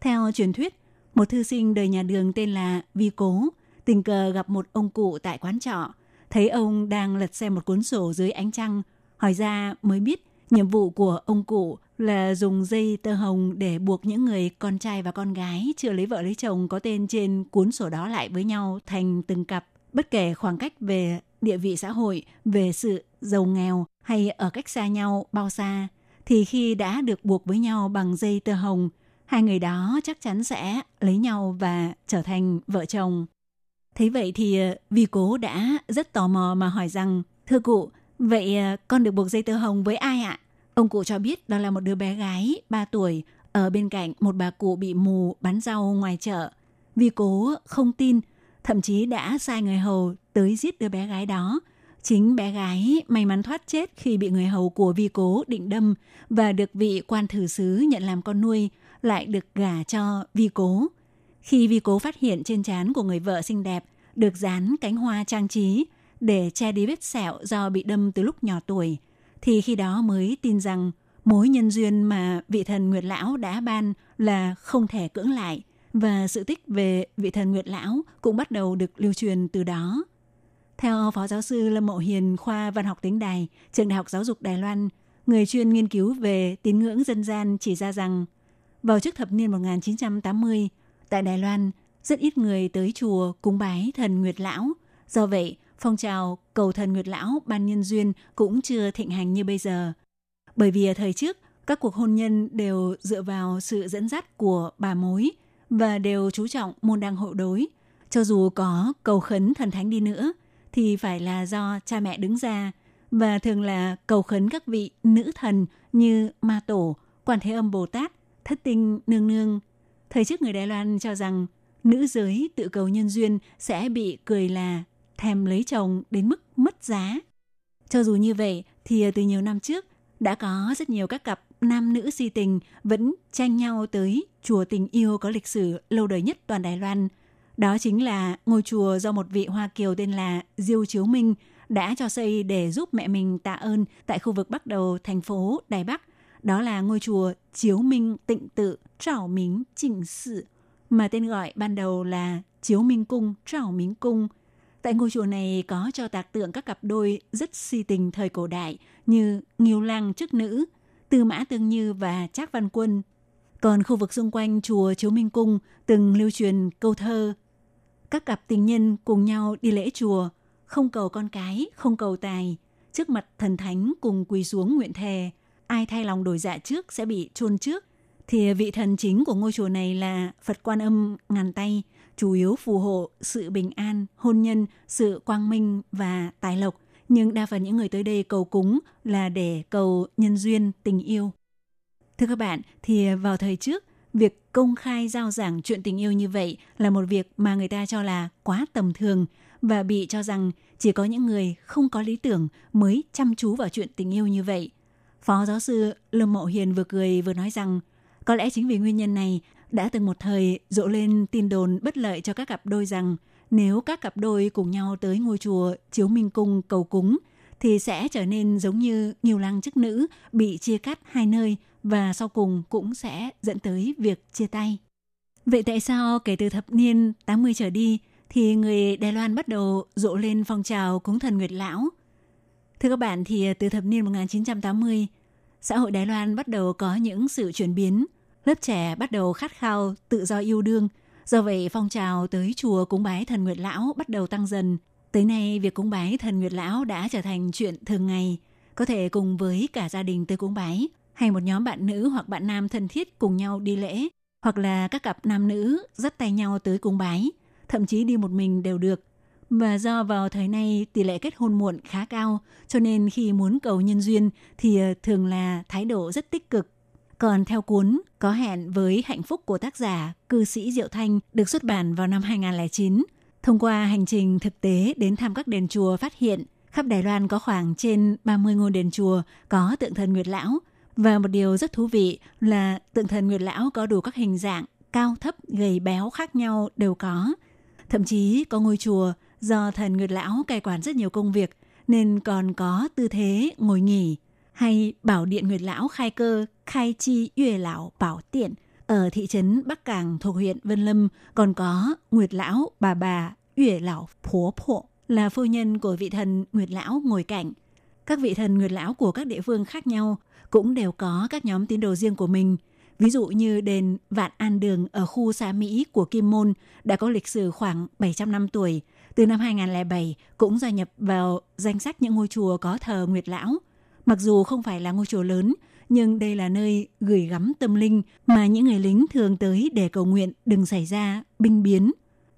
Theo truyền thuyết, một thư sinh đời nhà Đường tên là Vi Cố tình cờ gặp một ông cụ tại quán trọ, thấy ông đang lật xem một cuốn sổ dưới ánh trăng, hỏi ra mới biết nhiệm vụ của ông cụ là dùng dây tơ hồng để buộc những người con trai và con gái chưa lấy vợ lấy chồng có tên trên cuốn sổ đó lại với nhau thành từng cặp. Bất kể khoảng cách về địa vị xã hội, về sự giàu nghèo hay ở cách xa nhau bao xa, thì khi đã được buộc với nhau bằng dây tơ hồng, hai người đó chắc chắn sẽ lấy nhau và trở thành vợ chồng. Thế vậy thì ờ, vì cố đã rất tò mò mà hỏi rằng, thưa cụ, vậy ờ, con được buộc dây tơ hồng với ai ạ? Ông cụ cho biết đó là một đứa bé gái 3 tuổi ở bên cạnh một bà cụ bị mù bán rau ngoài chợ. Vì cố không tin, thậm chí đã sai người hầu tới giết đứa bé gái đó. Chính bé gái may mắn thoát chết khi bị người hầu của vi cố định đâm và được vị quan thử sứ nhận làm con nuôi, lại được gả cho vi cố. Khi vi cố phát hiện trên trán của người vợ xinh đẹp được dán cánh hoa trang trí để che đi vết sẹo do bị đâm từ lúc nhỏ tuổi – thì khi đó mới tin rằng mối nhân duyên mà vị thần Nguyệt Lão đã ban là không thể cưỡng lại và sự tích về vị thần Nguyệt Lão cũng bắt đầu được lưu truyền từ đó. Theo Phó Giáo sư Lâm Mậu Hiền, khoa Văn học tiếng Đài, Trường Đại học Giáo dục Đài Loan, người chuyên nghiên cứu về tín ngưỡng dân gian chỉ ra rằng vào trước thập niên 1980, tại Đài Loan, rất ít người tới chùa cúng bái thần Nguyệt Lão. Do vậy, phong trào cầu thần Nguyệt Lão ban nhân duyên cũng chưa thịnh hành như bây giờ. Bởi vì ở thời trước, các cuộc hôn nhân đều dựa vào sự dẫn dắt của bà mối và đều chú trọng môn đăng hộ đối. Cho dù có cầu khấn thần thánh đi nữa, thì phải là do cha mẹ đứng ra và thường là cầu khấn các vị nữ thần như Ma Tổ, Quan Thế Âm Bồ Tát, Thất Tinh Nương Nương. Thời trước người Đài Loan cho rằng nữ giới tự cầu nhân duyên sẽ bị cười là thèm lấy chồng đến mức mất giá. Cho dù như vậy thì từ nhiều năm trước đã có rất nhiều các cặp nam nữ si tình vẫn tranh nhau tới chùa tình yêu có lịch sử lâu đời nhất toàn Đài Loan. Đó chính là ngôi chùa do một vị Hoa Kiều tên là Diêu Chiếu Minh đã cho xây để giúp mẹ mình tạ ơn tại khu vực bắc đầu thành phố Đài Bắc. Đó là ngôi chùa Chiếu Minh Tịnh Tự Trảo Mính Trịnh Sự, mà tên gọi ban đầu là Chiếu Minh Cung Trảo Mính Cung. Tại ngôi chùa này có cho tạc tượng các cặp đôi rất si tình thời cổ đại như Nghiêu Lang chức nữ, Tư Mã Tương Như và Trác Văn Quân. Còn khu vực xung quanh chùa Chiếu Minh Cung từng lưu truyền câu thơ các cặp tình nhân cùng nhau đi lễ chùa, không cầu con cái, không cầu tài, trước mặt thần thánh cùng quỳ xuống nguyện thề, ai thay lòng đổi dạ trước sẽ bị chôn trước. Thì vị thần chính của ngôi chùa này là Phật Quan Âm ngàn tay, chủ yếu phù hộ sự bình an, hôn nhân, sự quang minh và tài lộc. Nhưng đa phần những người tới đây cầu cúng là để cầu nhân duyên, tình yêu. Thưa các bạn, thì vào thời trước, việc công khai giao giảng chuyện tình yêu như vậy là một việc mà người ta cho là quá tầm thường và bị cho rằng chỉ có những người không có lý tưởng mới chăm chú vào chuyện tình yêu như vậy. Phó giáo sư Lâm Mậu Hiền vừa cười vừa nói rằng có lẽ chính vì nguyên nhân này đã từng một thời rộ lên tin đồn bất lợi cho các cặp đôi rằng nếu các cặp đôi cùng nhau tới ngôi chùa Chiếu Minh Cung cầu cúng thì sẽ trở nên giống như nhiều lăng chức nữ bị chia cắt hai nơi và sau cùng cũng sẽ dẫn tới việc chia tay. Vậy tại sao kể từ thập niên 80 trở đi thì người Đài Loan bắt đầu rộ lên phong trào cúng thần Nguyệt Lão? Thưa các bạn thì từ thập niên 1980, xã hội Đài Loan bắt đầu có những sự chuyển biến, lớp trẻ bắt đầu khát khao tự do yêu đương. Do vậy, phong trào tới chùa cúng bái thần Nguyệt Lão bắt đầu tăng dần. Tới nay, việc cúng bái thần Nguyệt Lão đã trở thành chuyện thường ngày, có thể cùng với cả gia đình tới cúng bái hay một nhóm bạn nữ hoặc bạn nam thân thiết cùng nhau đi lễ, hoặc là các cặp nam nữ dắt tay nhau tới cúng bái, thậm chí đi một mình đều được. Và do vào thời nay tỷ lệ kết hôn muộn khá cao, cho nên khi muốn cầu nhân duyên thì ờ, thường là thái độ rất tích cực. Còn theo cuốn Có hẹn với hạnh phúc của tác giả cư sĩ Diệu Thanh được xuất bản vào năm 2009, thông qua hành trình thực tế đến thăm các đền chùa phát hiện khắp Đài Loan có khoảng trên 30 ngôi đền chùa có tượng thần Nguyệt Lão. Và một điều rất thú vị là tượng thần Nguyệt Lão có đủ các hình dạng cao thấp, gầy béo khác nhau đều có. Thậm chí có ngôi chùa do thần Nguyệt Lão cai quản rất nhiều công việc nên còn có tư thế ngồi nghỉ hay bảo điện Nguyệt Lão khai cơ, khai chi yue lão bảo tiện ở thị trấn Bắc Càng thuộc huyện Vân Lâm còn có Nguyệt Lão bà bà yue lão phố phộ là phu nhân của vị thần Nguyệt Lão ngồi cạnh. Các vị thần Nguyệt Lão của các địa phương khác nhau cũng đều có các nhóm tín đồ riêng của mình. Ví dụ như đền Vạn An Đường ở khu xã Mỹ của Kim Môn đã có lịch sử khoảng 700 năm tuổi. Từ năm 2007 cũng gia nhập vào danh sách những ngôi chùa có thờ Nguyệt Lão. Mặc dù không phải là ngôi chùa lớn, nhưng đây là nơi gửi gắm tâm linh mà những người lính thường tới để cầu nguyện đừng xảy ra binh biến.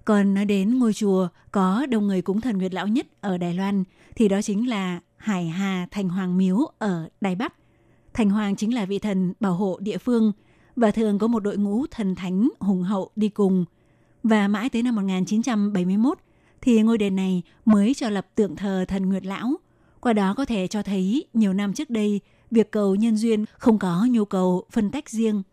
Còn nói đến ngôi chùa có đông người cúng thần Nguyệt Lão nhất ở Đài Loan thì đó chính là Hải Hà Thành Hoàng Miếu ở Đài Bắc. Thành Hoàng chính là vị thần bảo hộ địa phương và thường có một đội ngũ thần thánh hùng hậu đi cùng. Và mãi tới năm 1971 thì ngôi đền này mới cho lập tượng thờ thần Nguyệt Lão. Qua đó có thể cho thấy nhiều năm trước đây việc cầu nhân duyên không có nhu cầu phân tách riêng.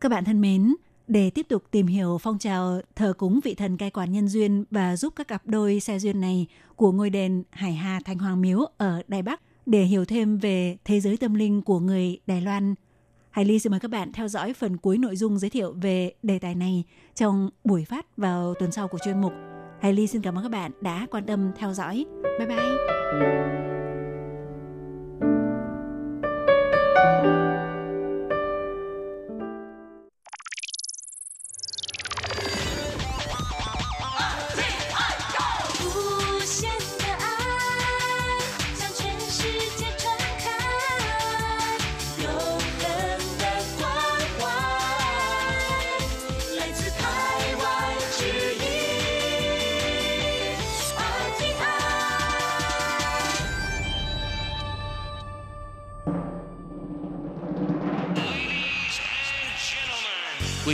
Các bạn thân mến, để tiếp tục tìm hiểu phong trào thờ cúng vị thần cai quản nhân duyên và giúp các cặp đôi xe duyên này của ngôi đền Hải Hà Thành Hoàng Miếu ở Đài Bắc Để hiểu thêm về thế giới tâm linh của người Đài Loan, Hải Ly xin mời các bạn theo dõi phần cuối nội dung giới thiệu về đề tài này trong buổi phát vào tuần sau của chuyên mục. Hải Ly xin cảm ơn các bạn đã quan tâm theo dõi. Bye bye! Quý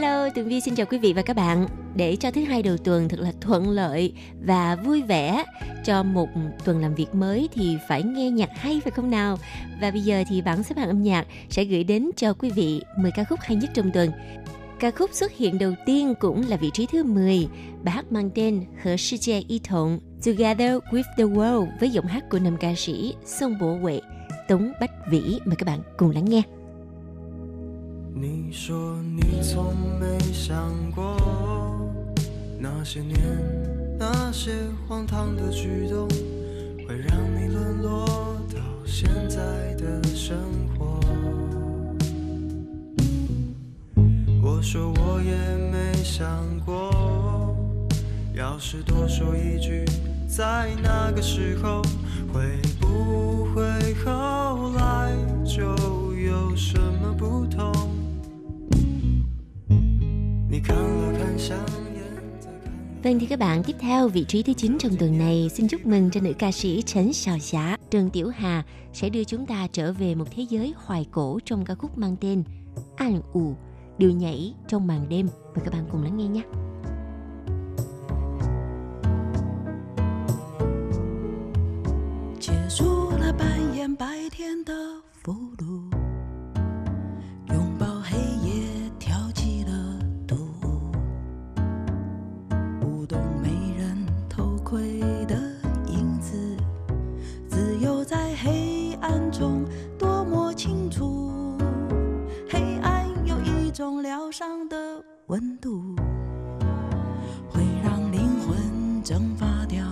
Hello, Tường Vi xin chào quý vị và các bạn. Để cho thứ hai đầu tuần thật là thuận lợi và vui vẻ cho một tuần làm việc mới thì phải nghe nhạc hay phải không nào? Và bây giờ thì bảng xếp hạng âm nhạc sẽ gửi đến cho quý vị 10 ca khúc hay nhất trong tuần. Ca khúc xuất hiện đầu tiên cũng là vị trí thứ 10, bài hát mang tên Hở Sư Chê Y Thộn, Together with the World với giọng hát của nam ca sĩ Song Bộ Huệ, Tống Bách Vĩ. Mời các bạn cùng lắng nghe. 你说你从没想过，那些年那些荒唐的举动，会让你沦落到现在的生活。我说我也没想过，要是多说一句，在那个时候，会不会后来就有什么不同？Vâng thì các bạn, tiếp theo vị trí thứ 9 trong tuần này xin chúc mừng cho nữ ca sĩ Trấn Xào Xá, Trần Tiểu Hà sẽ đưa chúng ta trở về một thế giới hoài cổ trong ca khúc mang tên An ủ, điệu nhảy trong màn đêm. Mời các bạn cùng lắng nghe nhé. 结束了扮演白天的俘虏， 都没人偷窥的影子，自由在黑暗中多么清楚，黑暗有一种疗伤的温度，会让灵魂蒸发掉。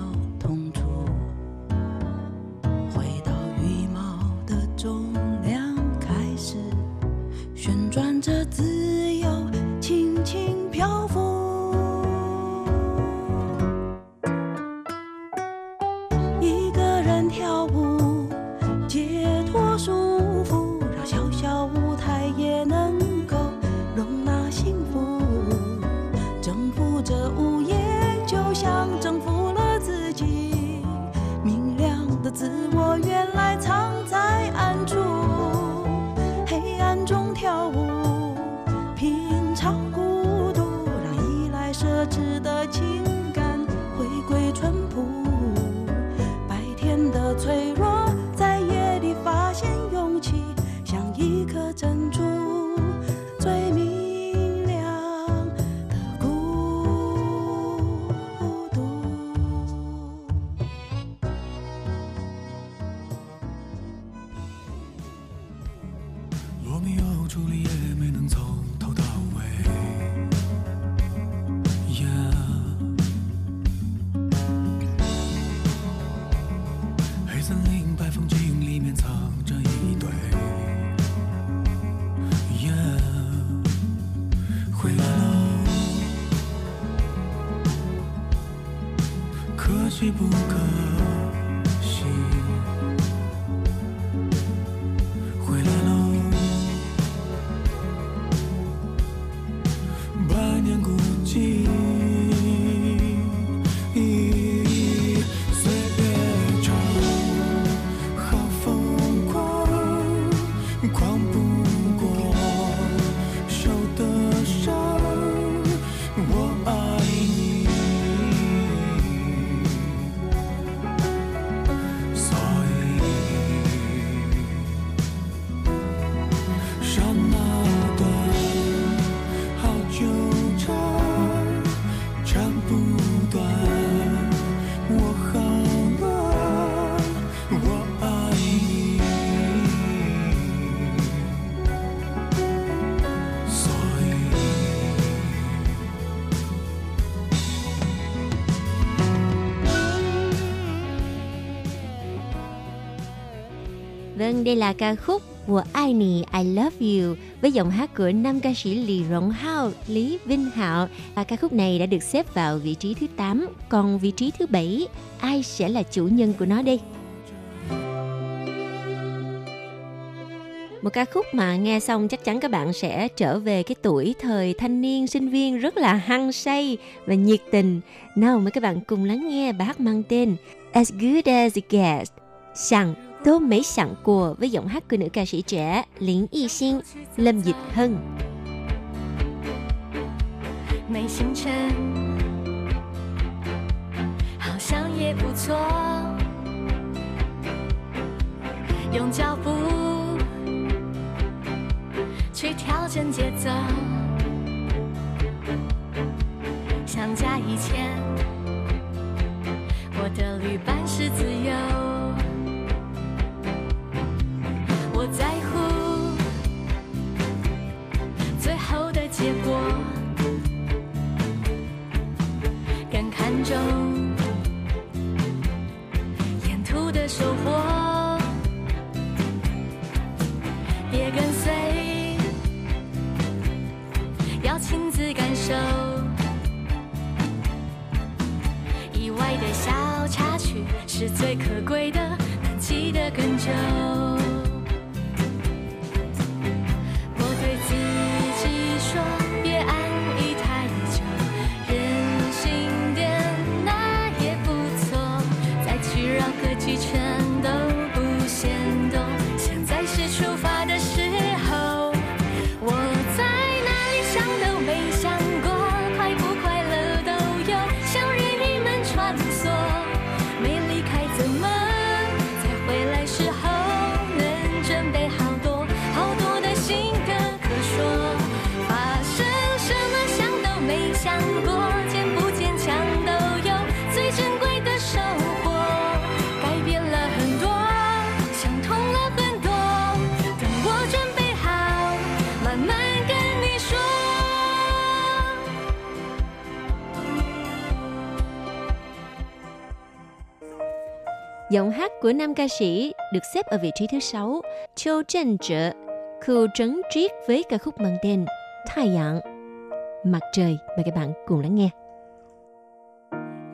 Nhiên đây là ca khúc của Ai Nì I Love You với giọng hát của nam ca sĩ Lì Rộng Hao, Lý Vinh Hạo. Và ca khúc này đã được xếp vào vị trí thứ 8, còn vị trí thứ 7, ai sẽ là chủ nhân của nó đây? một ca khúc mà nghe xong chắc chắn các bạn sẽ trở về cái tuổi thời thanh niên sinh viên rất là hăng say và nhiệt tình. Nào mời các bạn cùng lắng nghe bài hát mang tên As Good As It Gets. Sẵn Tô Mấy Sẵn của với giọng hát của nữ ca sĩ trẻ Lính Y Xin, Lâm Dịch Hân. 没行程，好像也不错。用脚步去调整节奏，相加以前，我的旅伴是自由。结果，更看重沿途的收获。Giọng hát của nam ca sĩ được xếp ở vị trí thứ 6, Châu Trần Trợ, Khu Trấn Triết với ca khúc mang tên Thái阳, Mặt trời. Mời các bạn cùng lắng nghe.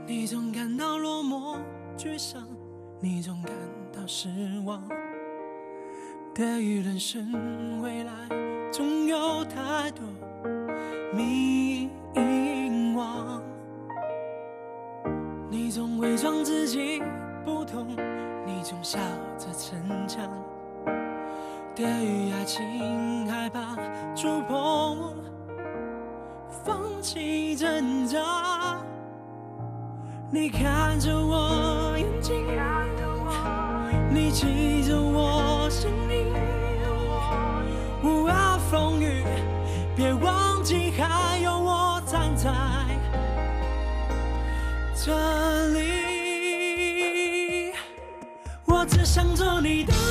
你总感到落寞、沮丧，你总感到失望。对于人生未来，总有太多迷惘。你总伪装自己 不懂，你总笑着逞强。对于爱情，害怕触碰，放弃挣扎。你看着我眼睛，你记着我声音。无涯风雨，别忘记还有我站在这里。你的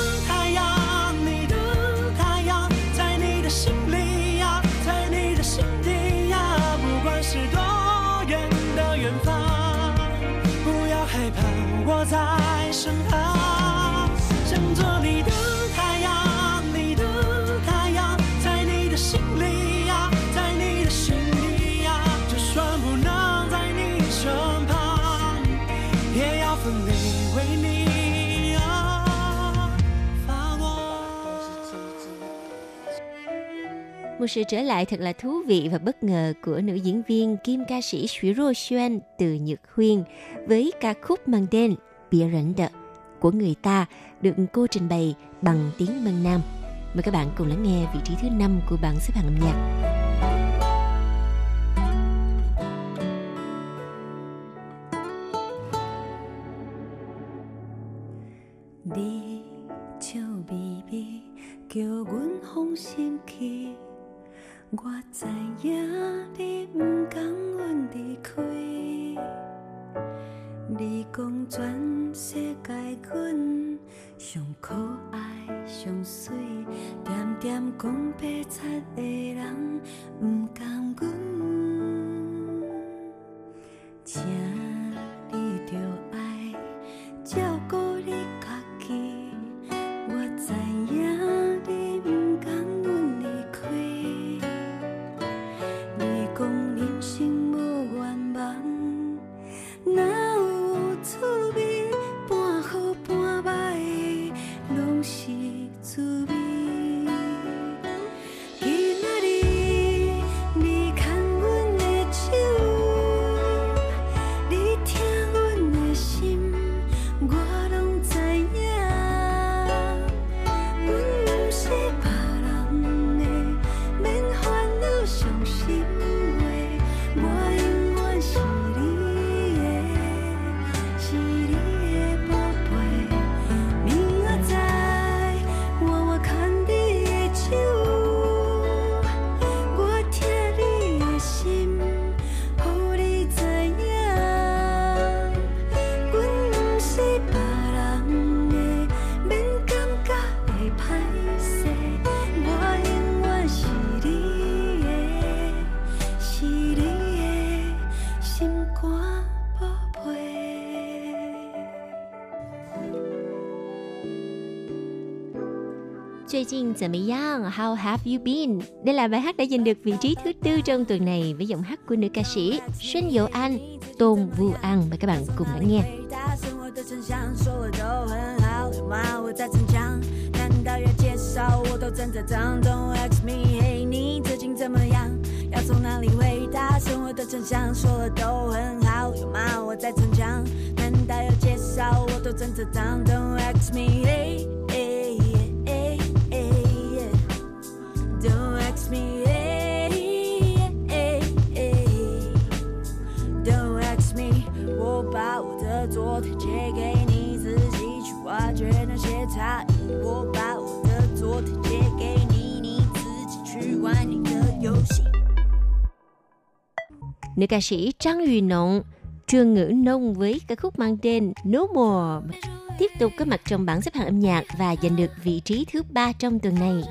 Một sự trở lại thật là thú vị và bất ngờ của nữ diễn viên kim ca sĩ Shiro Xuân từ Nhật Huyên với ca khúc mang tên Bia Rảnh Đợ của người ta được cô trình bày bằng tiếng Mân Nam. Mời các bạn cùng lắng nghe vị trí thứ năm của bảng xếp hạng âm nhạc. đi chiều bì bì kiều cuốn hong xiêm kia 我知影你毋甘阮离开，你讲全世界阮上可爱上水，点点讲白贼的人毋甘阮，最近怎么样？How have you been? Đây là bài hát đã giành được vị trí thứ tư trong tuần này với giọng hát của nữ ca sĩ Xuân Diệu Anh, Tôn Vu An. Mời các bạn cùng lắng nghe. 借给你，自己去挖掘那些差异。我把我的昨天借给你，你自己去玩你的游戏。 Nữ ca sĩ Trang Uy Nộng trường ngữ nông với ca khúc mang tên No More tiếp tục có mặt trong bảng xếp hạng âm nhạc và giành được vị trí thứ ba trong tuần này.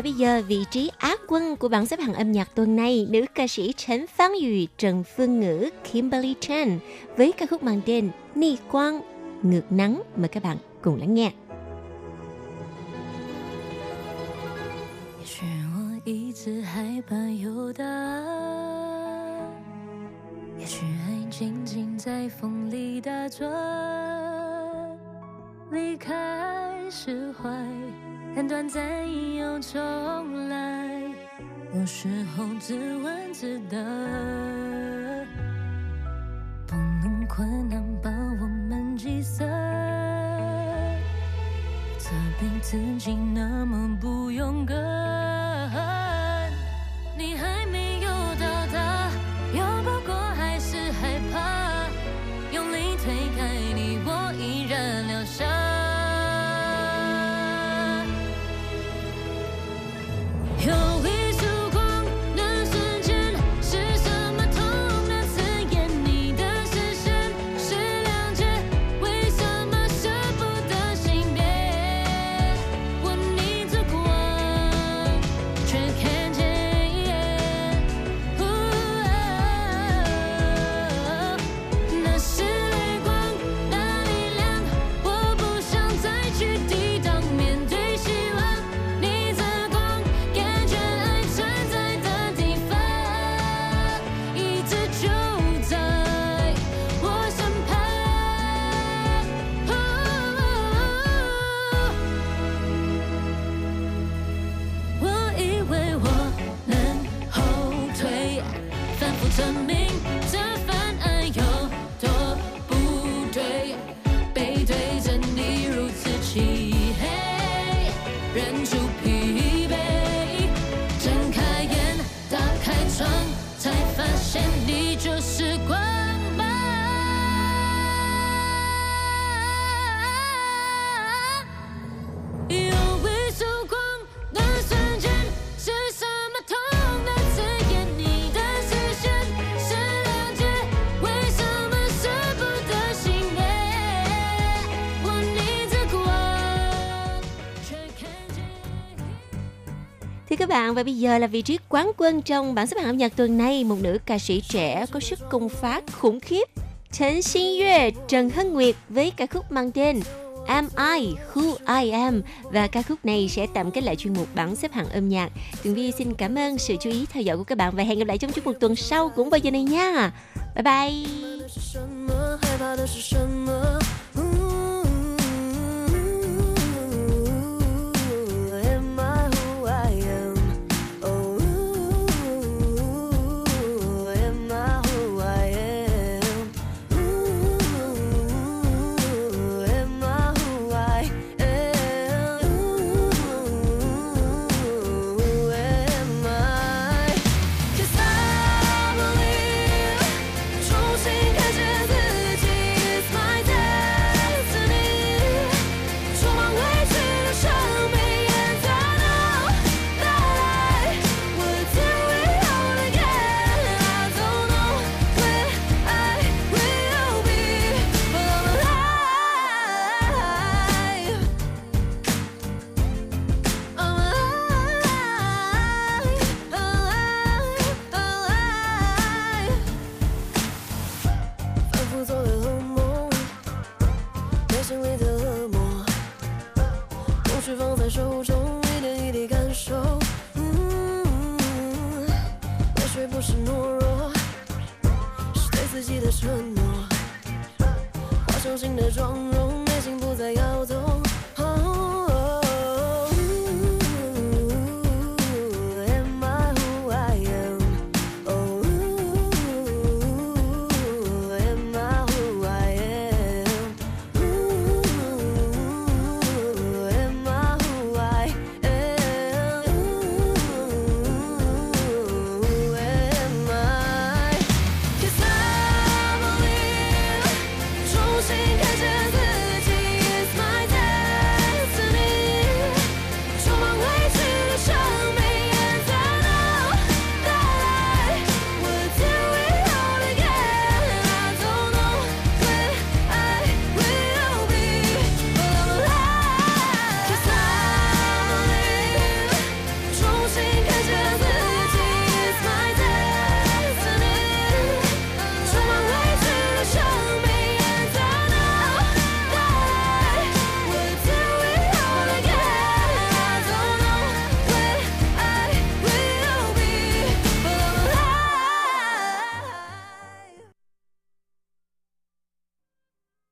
Và bây giờ vị trí á quân của bảng xếp hạng âm nhạc tuần này, nữ ca sĩ Trấn Phán Yu, Trần Phương Ngữ, Kimberly Chan với ca khúc mang tên Ni Quang, Ngược Nắng. Mời các bạn cùng lắng nghe. 也许我一直害怕有答案，也许爱静静在风里打转，离开释怀， 但短暂又重来，有时候自问自答，不能困难把我们击散。责备自己那么不勇敢，你还没 bạn, và bây giờ là vị trí quán quân trong bảng xếp hạng âm nhạc tuần này, một nữ ca sĩ trẻ có sức công phá khủng khiếp. Trần Xin Yue, Trần Hân Nguyệt với ca khúc mang tên Am I Who I Am và ca khúc này sẽ tạm kết lại chuyên mục bảng xếp hạng âm nhạc. Tường Vi xin cảm ơn sự chú ý theo dõi của các bạn và hẹn gặp lại trong chuyên mục tuần sau cũng vào giờ này nha. Bye bye.